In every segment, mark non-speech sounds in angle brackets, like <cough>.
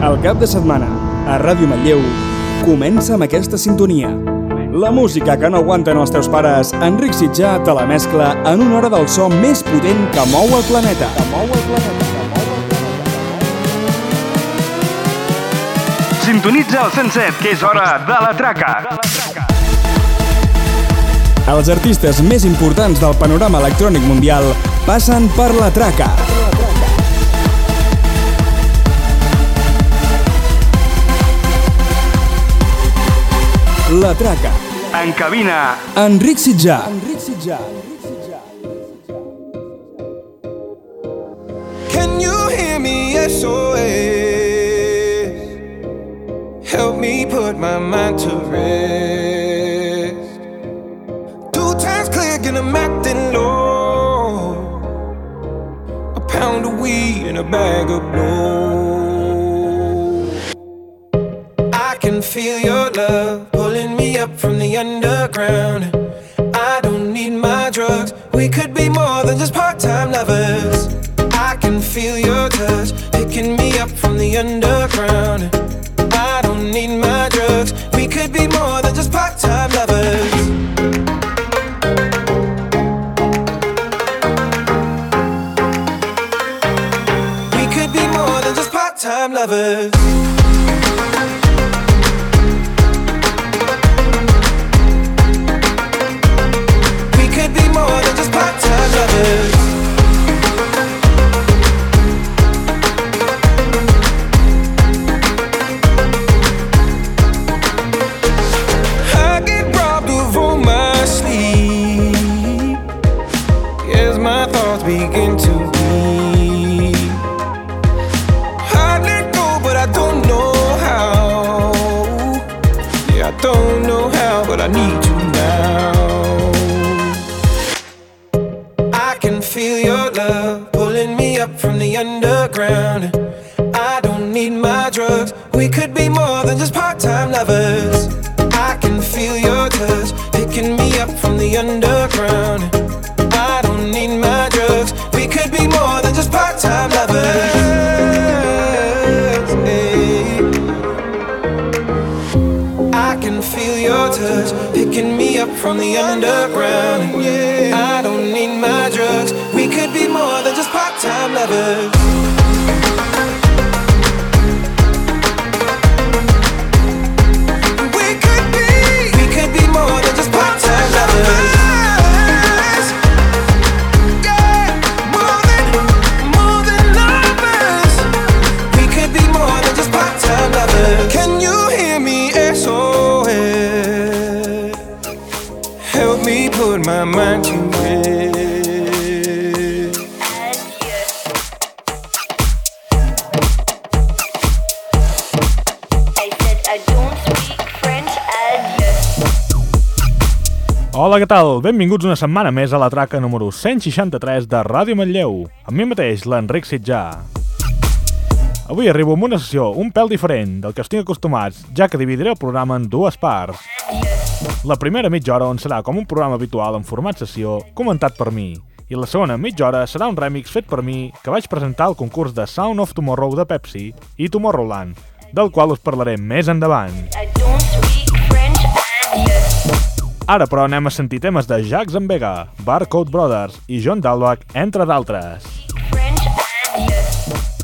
El cap de setmana, a Ràdio Manlleu, comença amb aquesta sintonia. La música que no aguanten els teus pares, Enric Sitjà te la mescla en una hora del so més potent que mou el planeta. Que mou el planeta. Sintonitza el 107, que és hora de la traca. Els artistes més importants del panorama electrònic mundial passen per la traca. La traca. En cabina, Enric Sitjà. Enric Sitjà. Can you hear me? SOS. Help me put my mind to rest. Two times click and I'm acting low. A pound of weed and a bag of blow. Underground. I don't need my drugs. We could be more than just part-time lovers. I can feel your touch picking me up from the underground. I don't need my drugs. We could be more than just part-time lovers. We could be more than just part-time lovers. Benvinguts una setmana més a la traca número 163 de Ràdio Manlleu. Amb mi mateix, l'Enric Sitjà. Avui arribo amb una sessió un pèl diferent del que estic acostumats, ja que dividiré el programa en dues parts. La primera mitja hora on serà com un programa habitual en format sessió, comentat per mi, i la segona mitja hora serà un remix fet per mi que vaig presentar al concurs de Sound of Tomorrow de Pepsi i Tomorrowland, del qual us parlaré més endavant. I don't. Ara, però, anem a sentir temes de Jacques en Vega, Barcode Brothers i John Dalbach, entre d'altres. Adieu.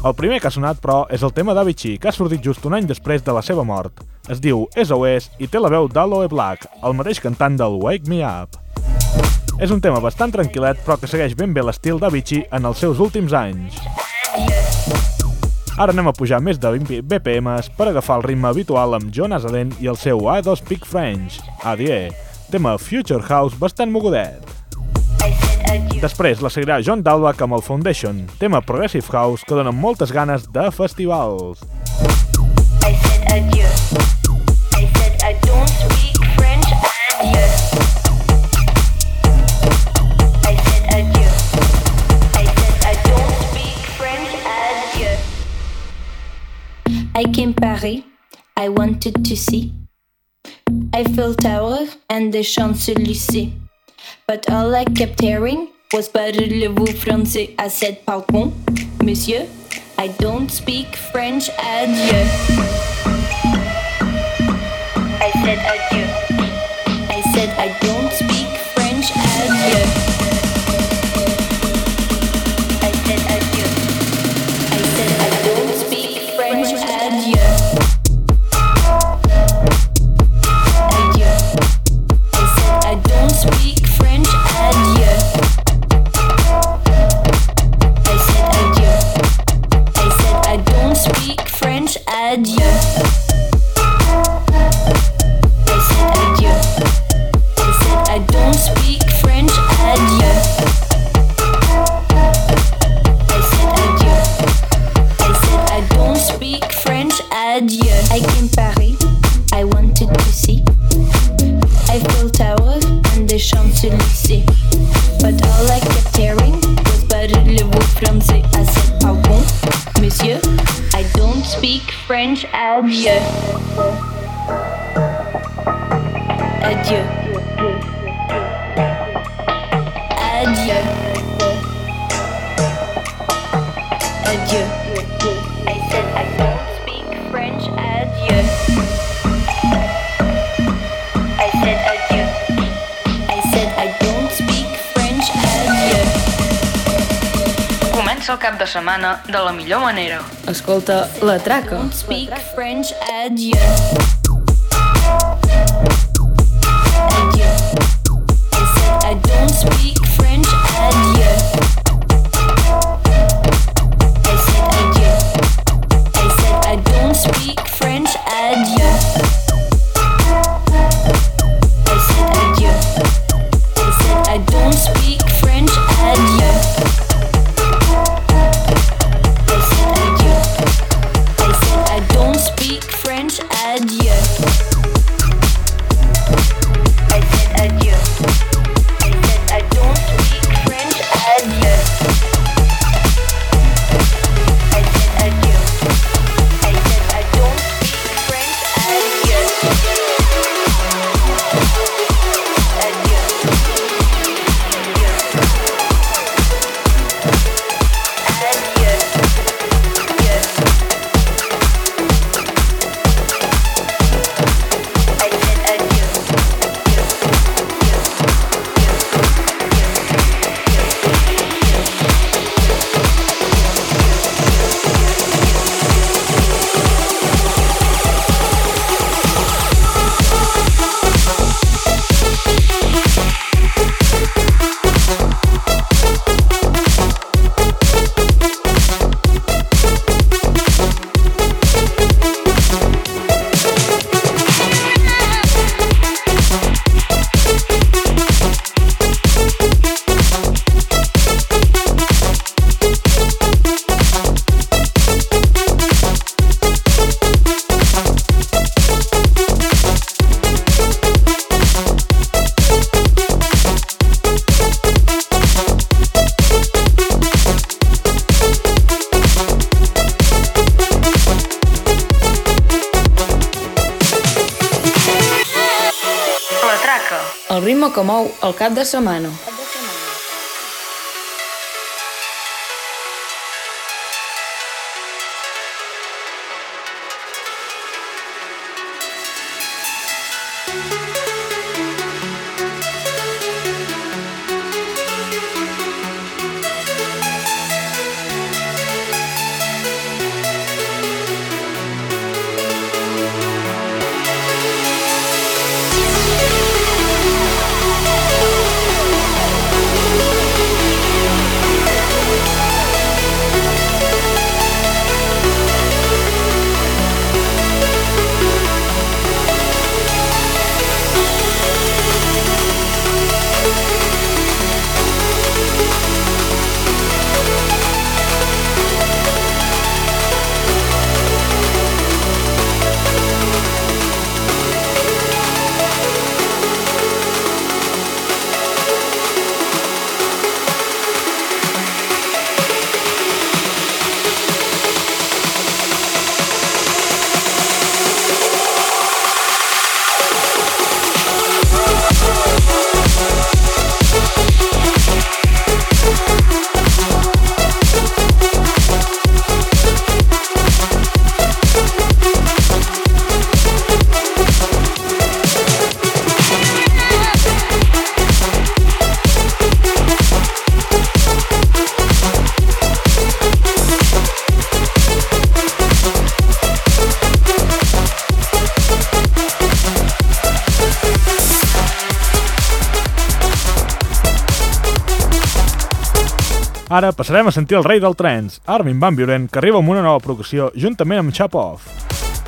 El primer que ha sonat, però, és el tema d'Avicii, que ha sortit just un any després de la seva mort. Es diu SOS i té la veu d'Aloe Black, el mateix cantant del Wake Me Up. És un tema bastant tranquil·let, però que segueix ben bé l'estil d'Avicii en els seus últims anys. Ara anem a pujar més de 20 BPMs per agafar el ritme habitual amb John Azaden i el seu I Don't Speak French, ADE, tema Future House bastant mogudet. Després la seguirà John Dalbach amb el Foundation, tema Progressive House que dona moltes ganes de festivals. I said adieu. I said I don't speak French. I came Paris. I wanted to see Eiffel Tower and the Champs-Élysées. But all I kept hearing was Parlez-vous français? I said, Pardon, monsieur? I don't speak French. Adieu. I said adieu. I said I don't speak French. Adieu. Adieu. I said adieu. I said I don't speak French. Adieu. I said adieu. I said I don't speak French. Adieu. I came Paris. I wanted to see Eiffel Tower and the Champs-Élysées. But all I kept hearing was Parlez-vous français? I said pardon, monsieur. I don't speak French. Adieu. Adieu. De setmana de la millor manera. Escolta, la traca. Don't speak French. Adieu. Adieu. El cap Ara passarem a sentir el rei del trens, Armin Van Buren, que arriba amb una nova producció juntament amb Chapov.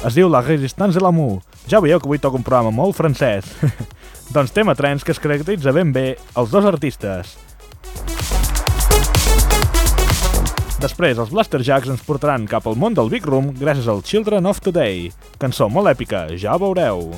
Es diu La Résistance de l'amour. Ja veieu que avui toca un programa molt francès. <laughs> doncs tema trens que es caracteritza ben bé els dos artistes. Després, els Blaster Jacks ens portaran cap al món del Big Room gràcies al Children of Today, cançó molt èpica, ja ho veureu.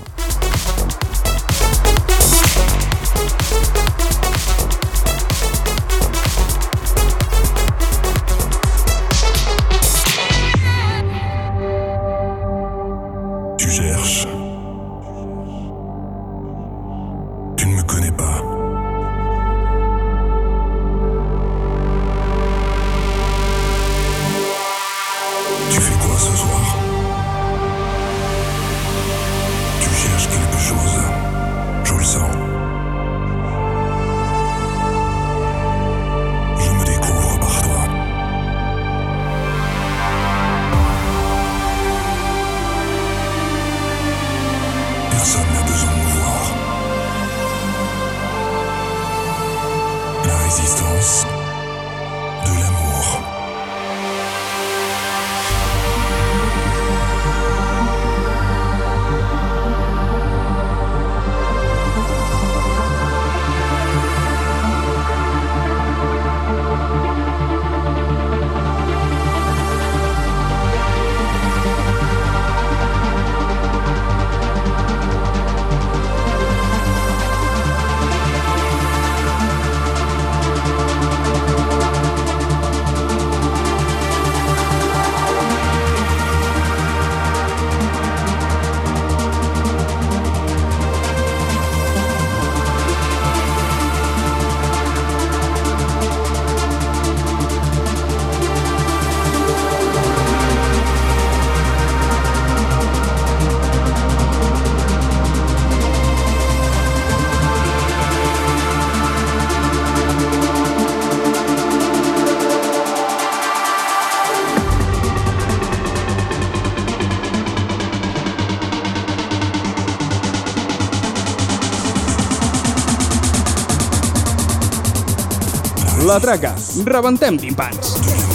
La traca. Rebentem timpans.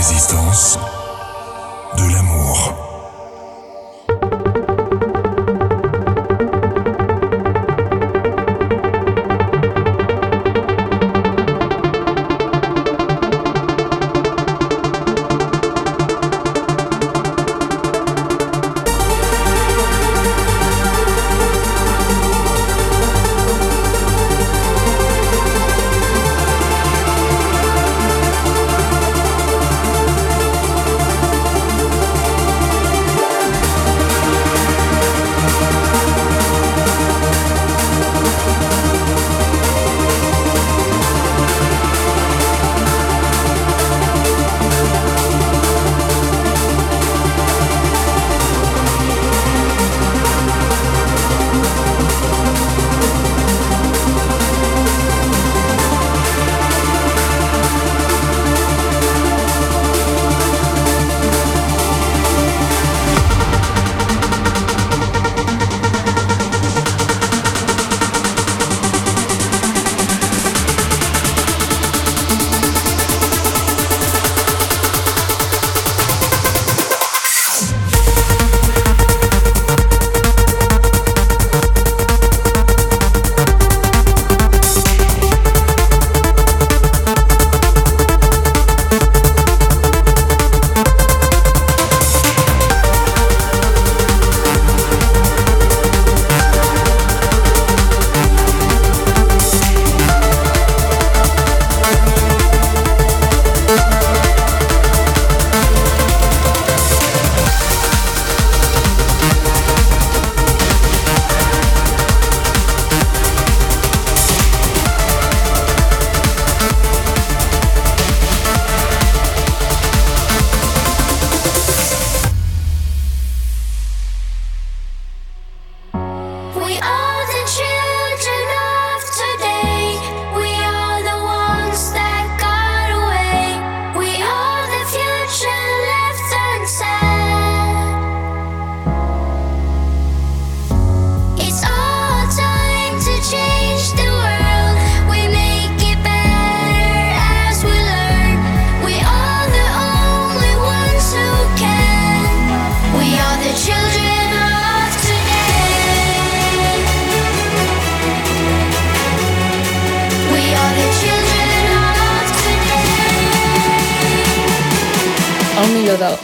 Résistance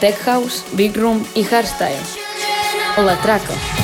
Tech House, Big Room y Hardstyle. O Batraco.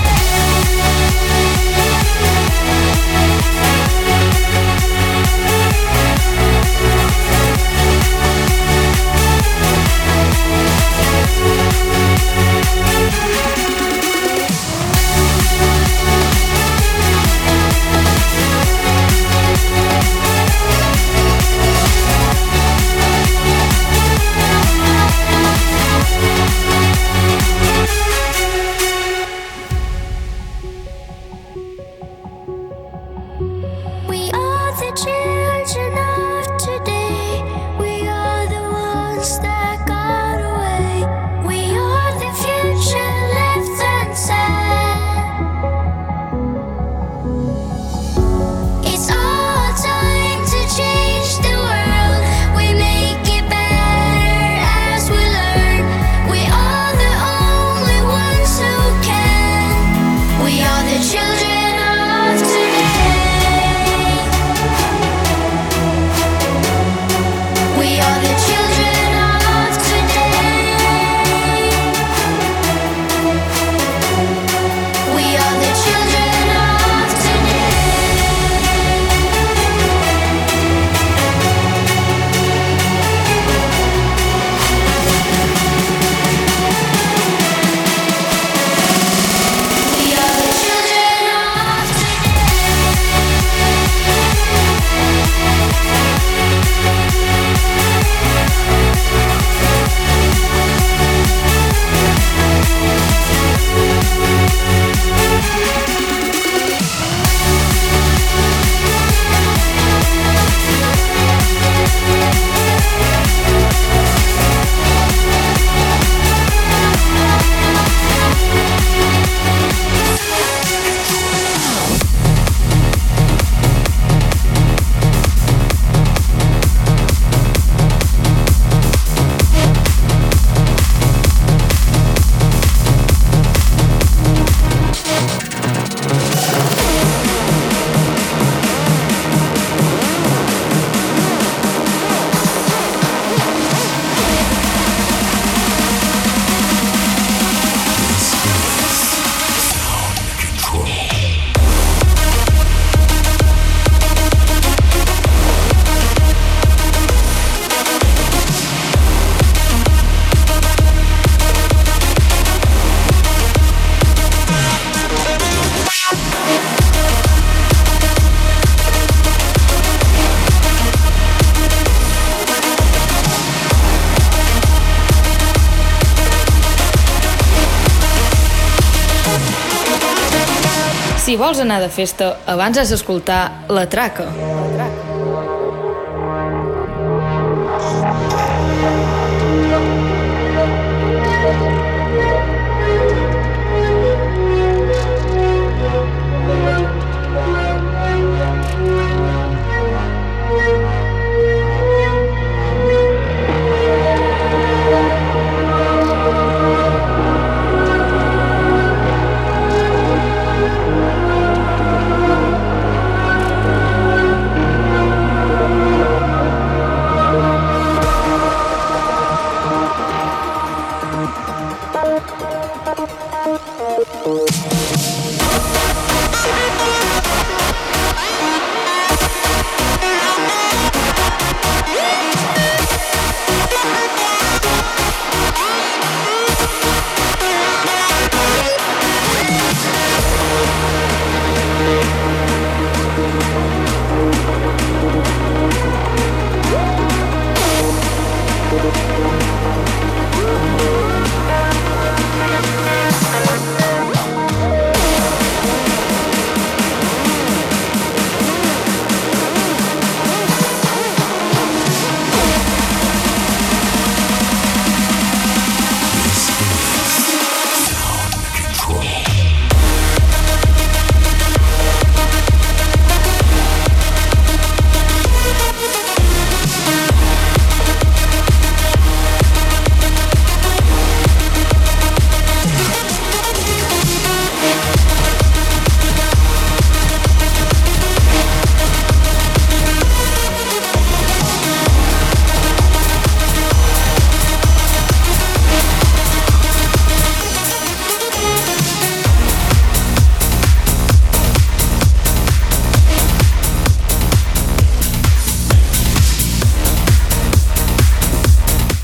vols anar de festa, abans has d'escoltar La Traca. La Traca.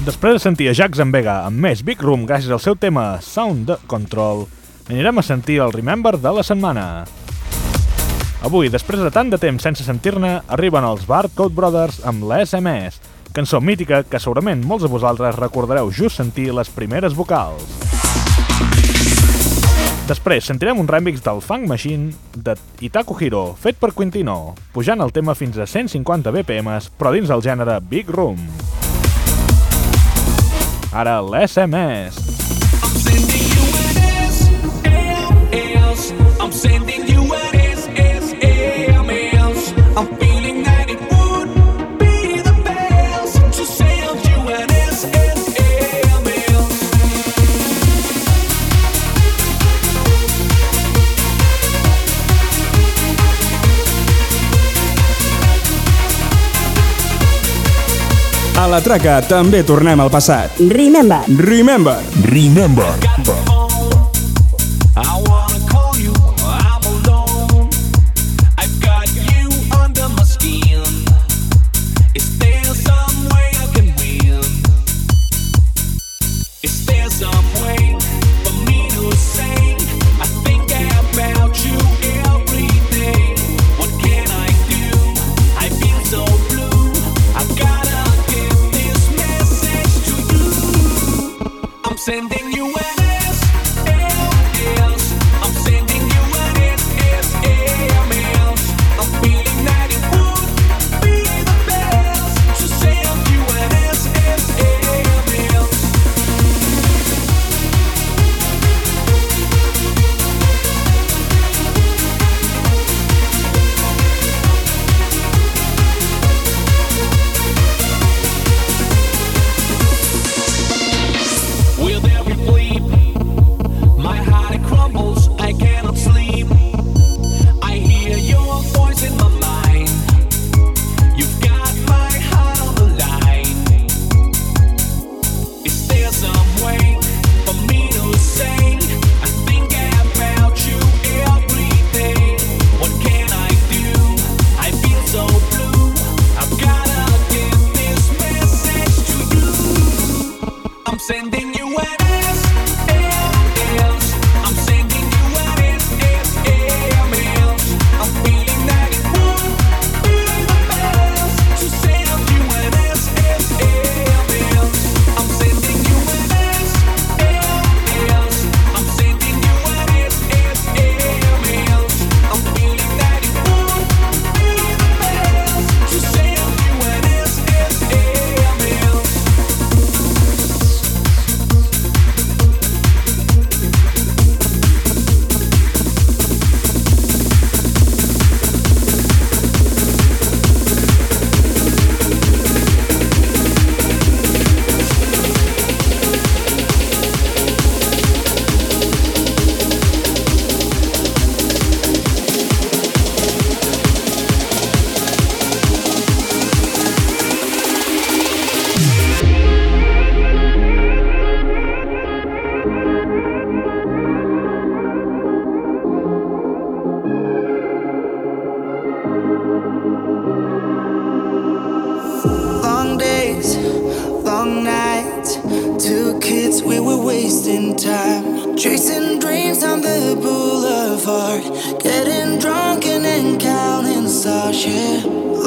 Després de sentir a Jacques Vega amb més Big Room gràcies al seu tema Sound Control, anirem a sentir el Remember de la setmana. Avui, després de tant de temps sense sentir-ne, arriben els Barcode Brothers amb la SMS, cançó mítica que segurament molts de vosaltres recordareu just sentir les primeres vocals. Després sentirem un remix del Funk Machine de Itaku Hiro, fet per Quintino, pujant el tema fins a 150 BPMs, però dins del gènere Big Room. Ara l'SMS. I'm sending you an SMS. I'm feeling that A la traca també tornem al passat. Remember. Remember. Remember. I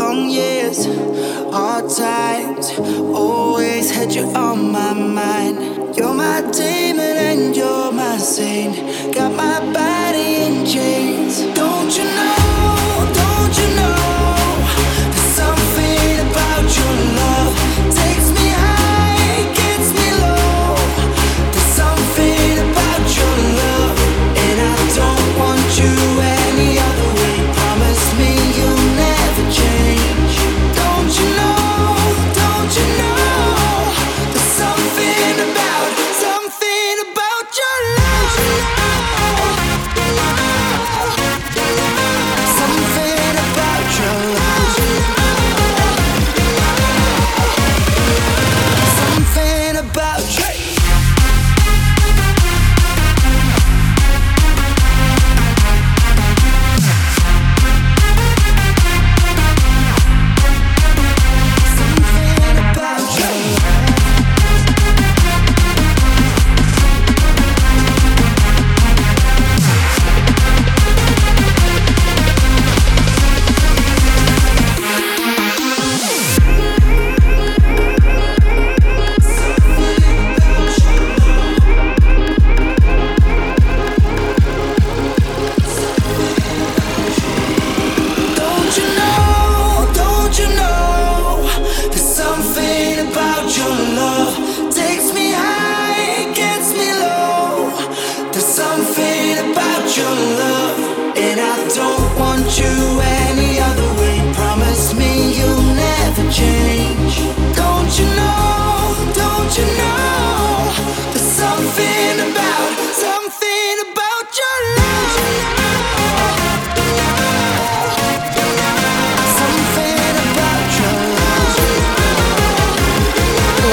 Long years, hard times. Always had you on my mind. You're my demon and you're my saint. Got my body in chains.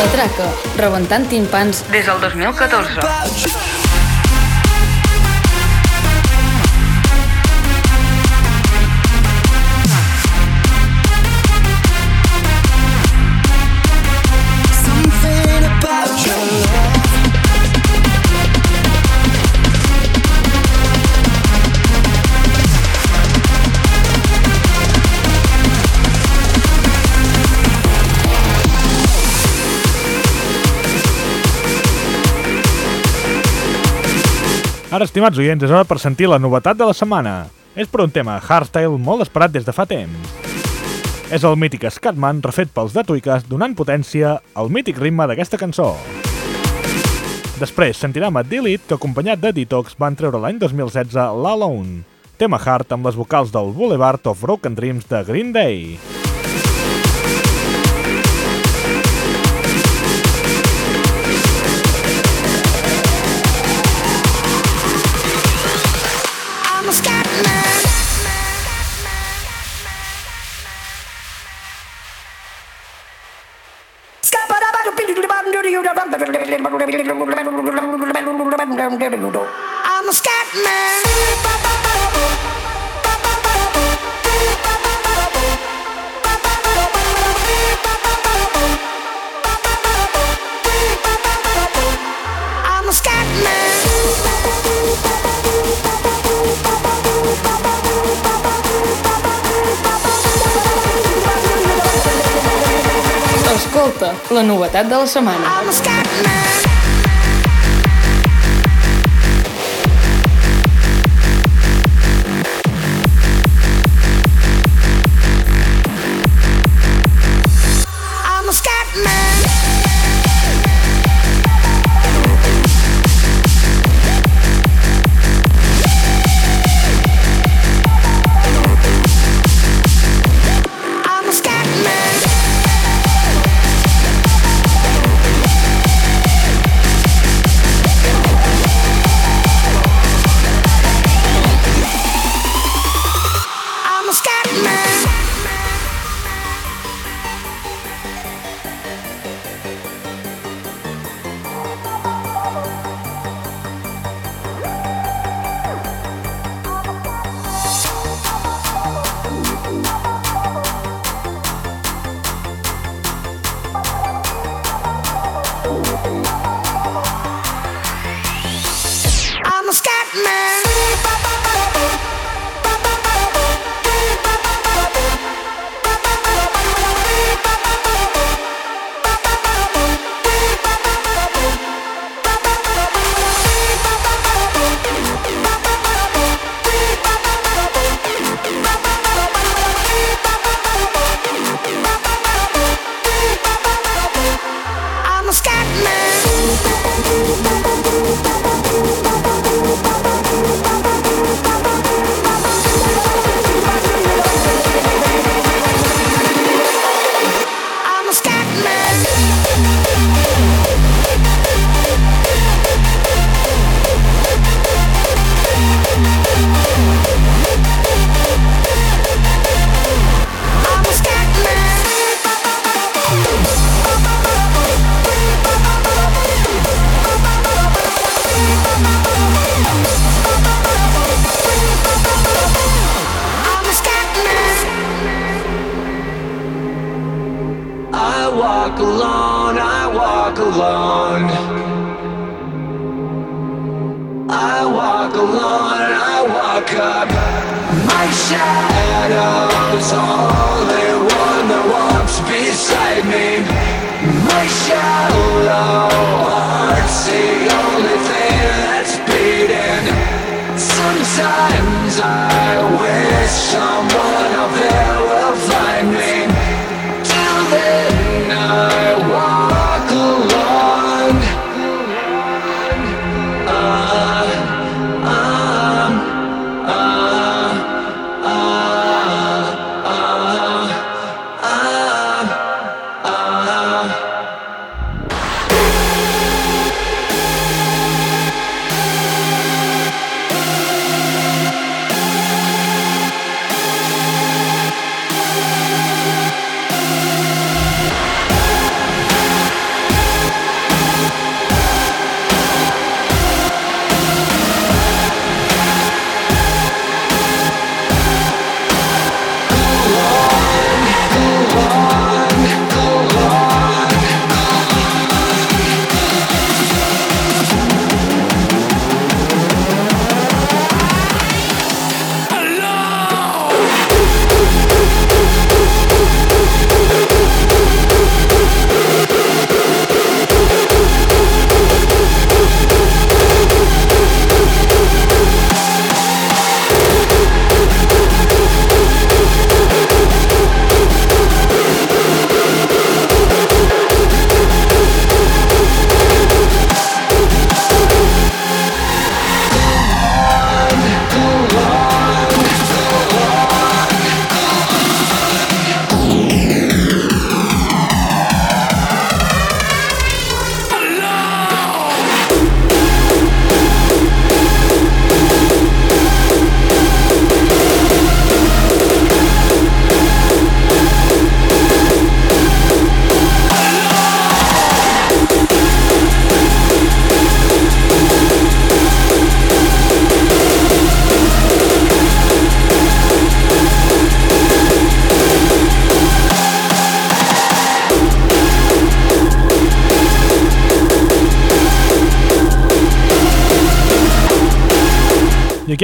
Love. La Traca, rebentant timpans Des del 2014. Ara, estimats oients, és hora per sentir la novetat de la setmana. És per un tema hardstyle molt esperat des de fa temps. És el mític Scatman refet pels de Tuiques donant potència al mític ritme d'aquesta cançó. Després sentirem a Delete, que acompanyat de Detox van treure l'any 2016 l'Alone, tema hard amb les vocals del Boulevard of Broken Dreams de Green Day. I'm a scat man. Escolta, la novetat de la setmana. Walk alone, I walk alone. I walk alone, I walk up. My shadow's only one that walks beside me. My shallow heart's the only thing that's beating. Sometimes I wish someone out there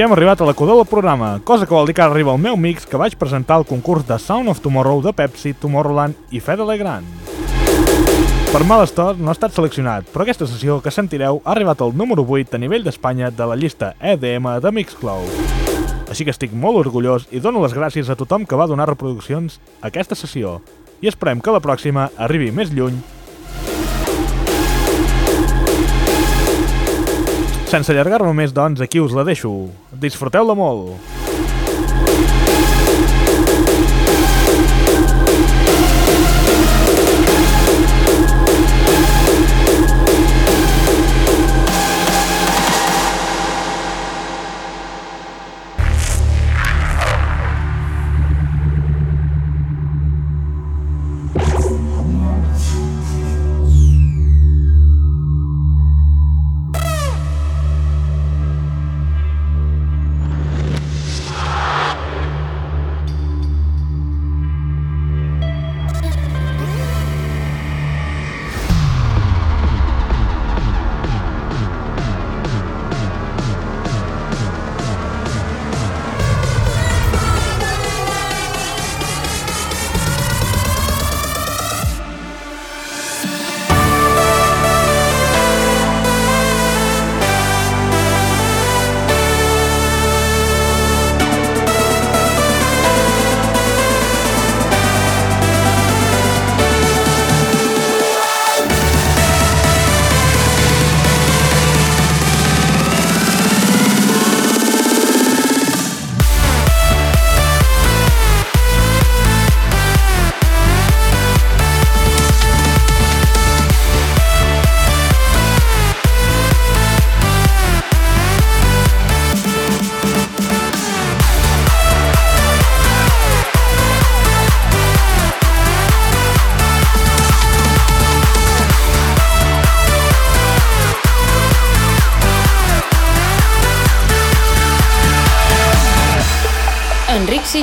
hem arribat a la coda del programa, cosa que vol dir que arriba el meu mix que vaig presentar al concurs de Sound of Tomorrow de Pepsi, Tomorrowland i Fede Legrand. Per mal estat no ha estat seleccionat, però aquesta sessió que sentireu ha arribat al número 8 a nivell d'Espanya de la llista EDM de Mixcloud. Així que estic molt orgullós i dono les gràcies a tothom que va donar reproduccions a aquesta sessió. I esperem que la pròxima arribi més lluny Sense allargar-me més, doncs, aquí us la deixo. Disfruteu-la molt.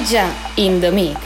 Sitjà, in.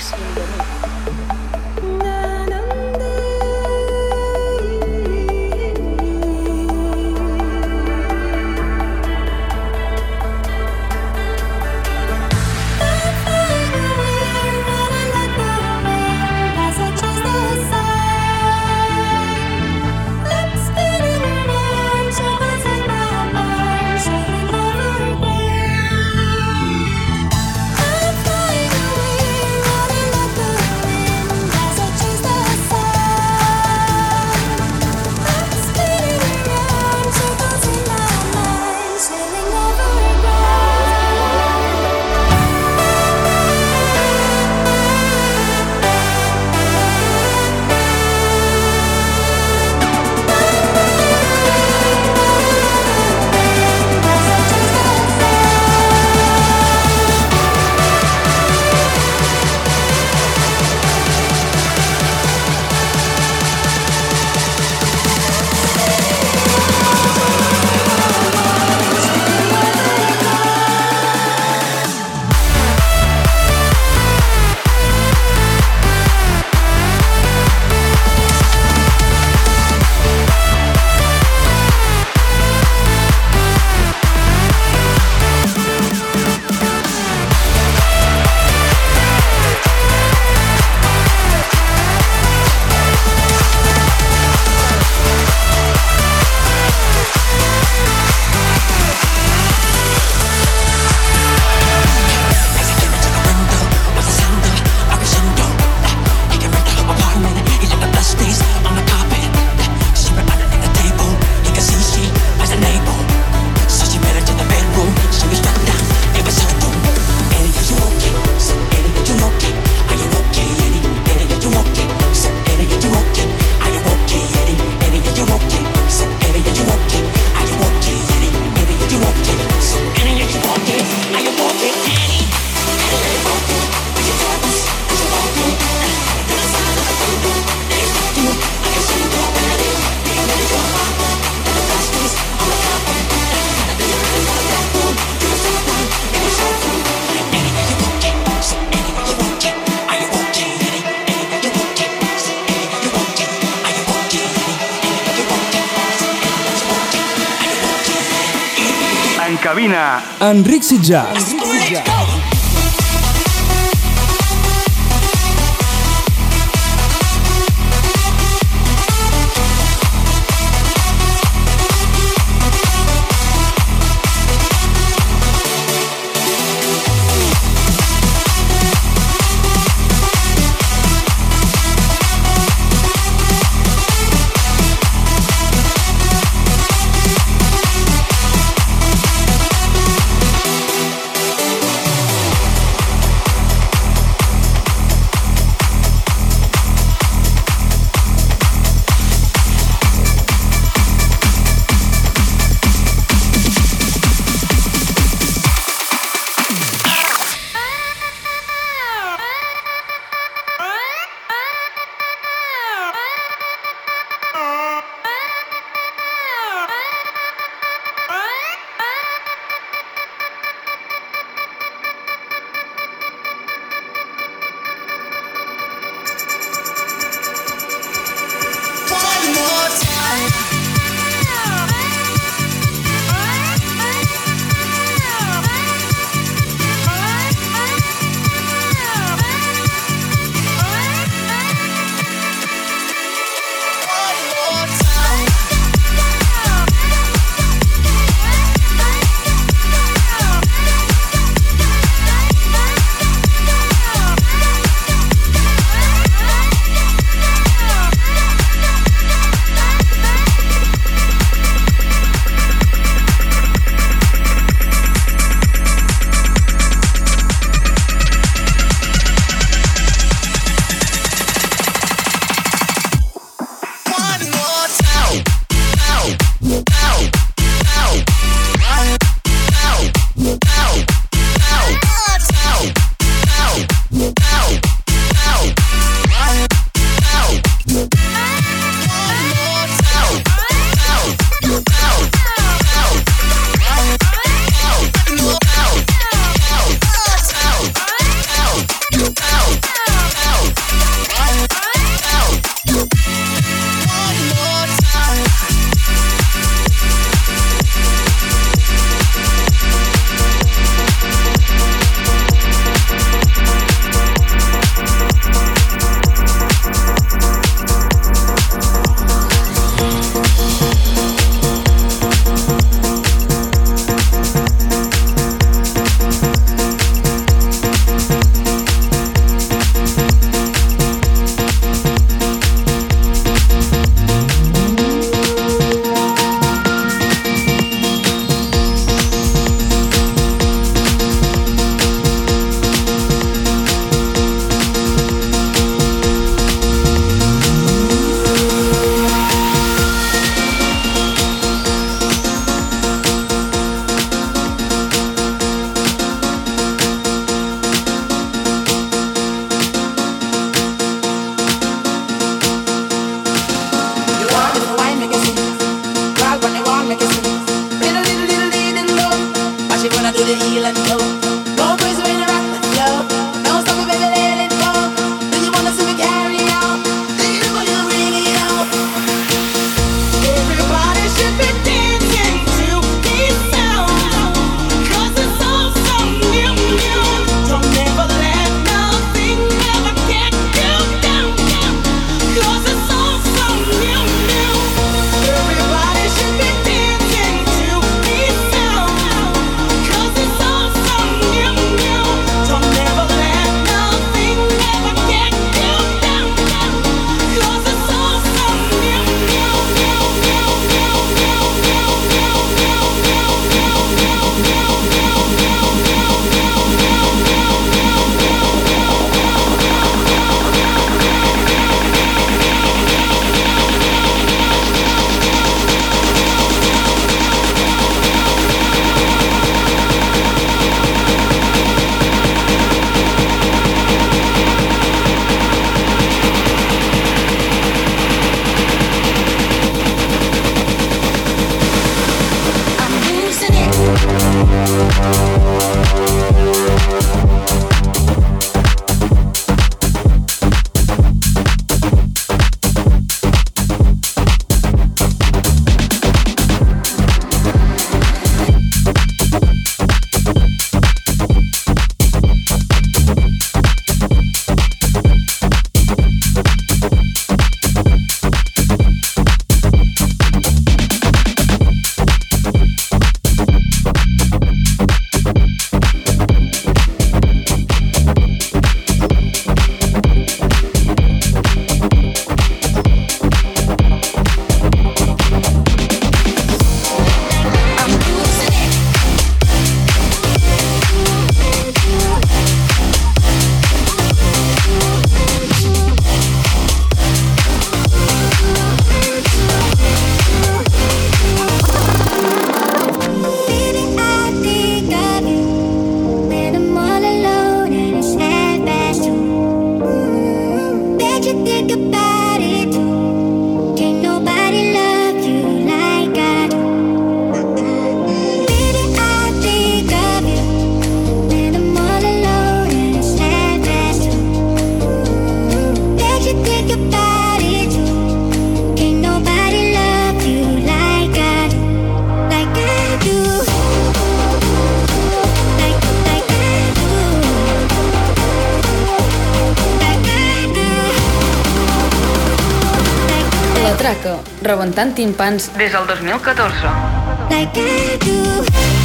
Enric Traca, rebentant timpans des del 2014. Like I do.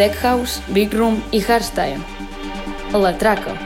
Tech House, Big Room i Hardstyle. La Traca.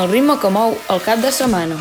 El ritme que mou el cap de setmana.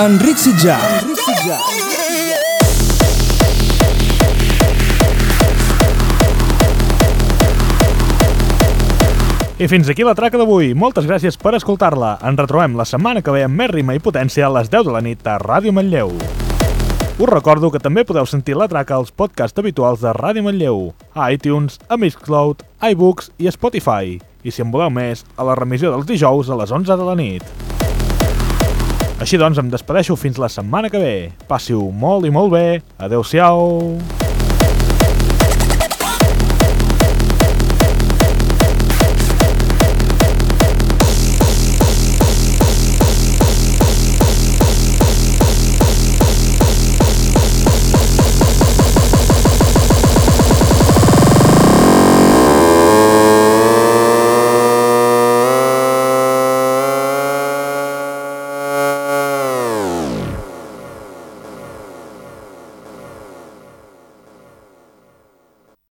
Enric Sitjà. Enric Sitjà. I fins aquí la traca d'avui. Moltes gràcies per escoltar-la. Ens retrobem la setmana que ve amb més rima i potència a les 10 de la nit a Ràdio Manlleu. Us recordo que també podeu sentir la traca als podcasts habituals de Ràdio Manlleu, a iTunes, a Mixcloud, iBooks i Spotify. I si en voleu més, a la remissió dels dijous a les 11 de la nit. Així doncs, em despedeixo fins la setmana que ve. Passiu molt i molt bé. Adeu-siau.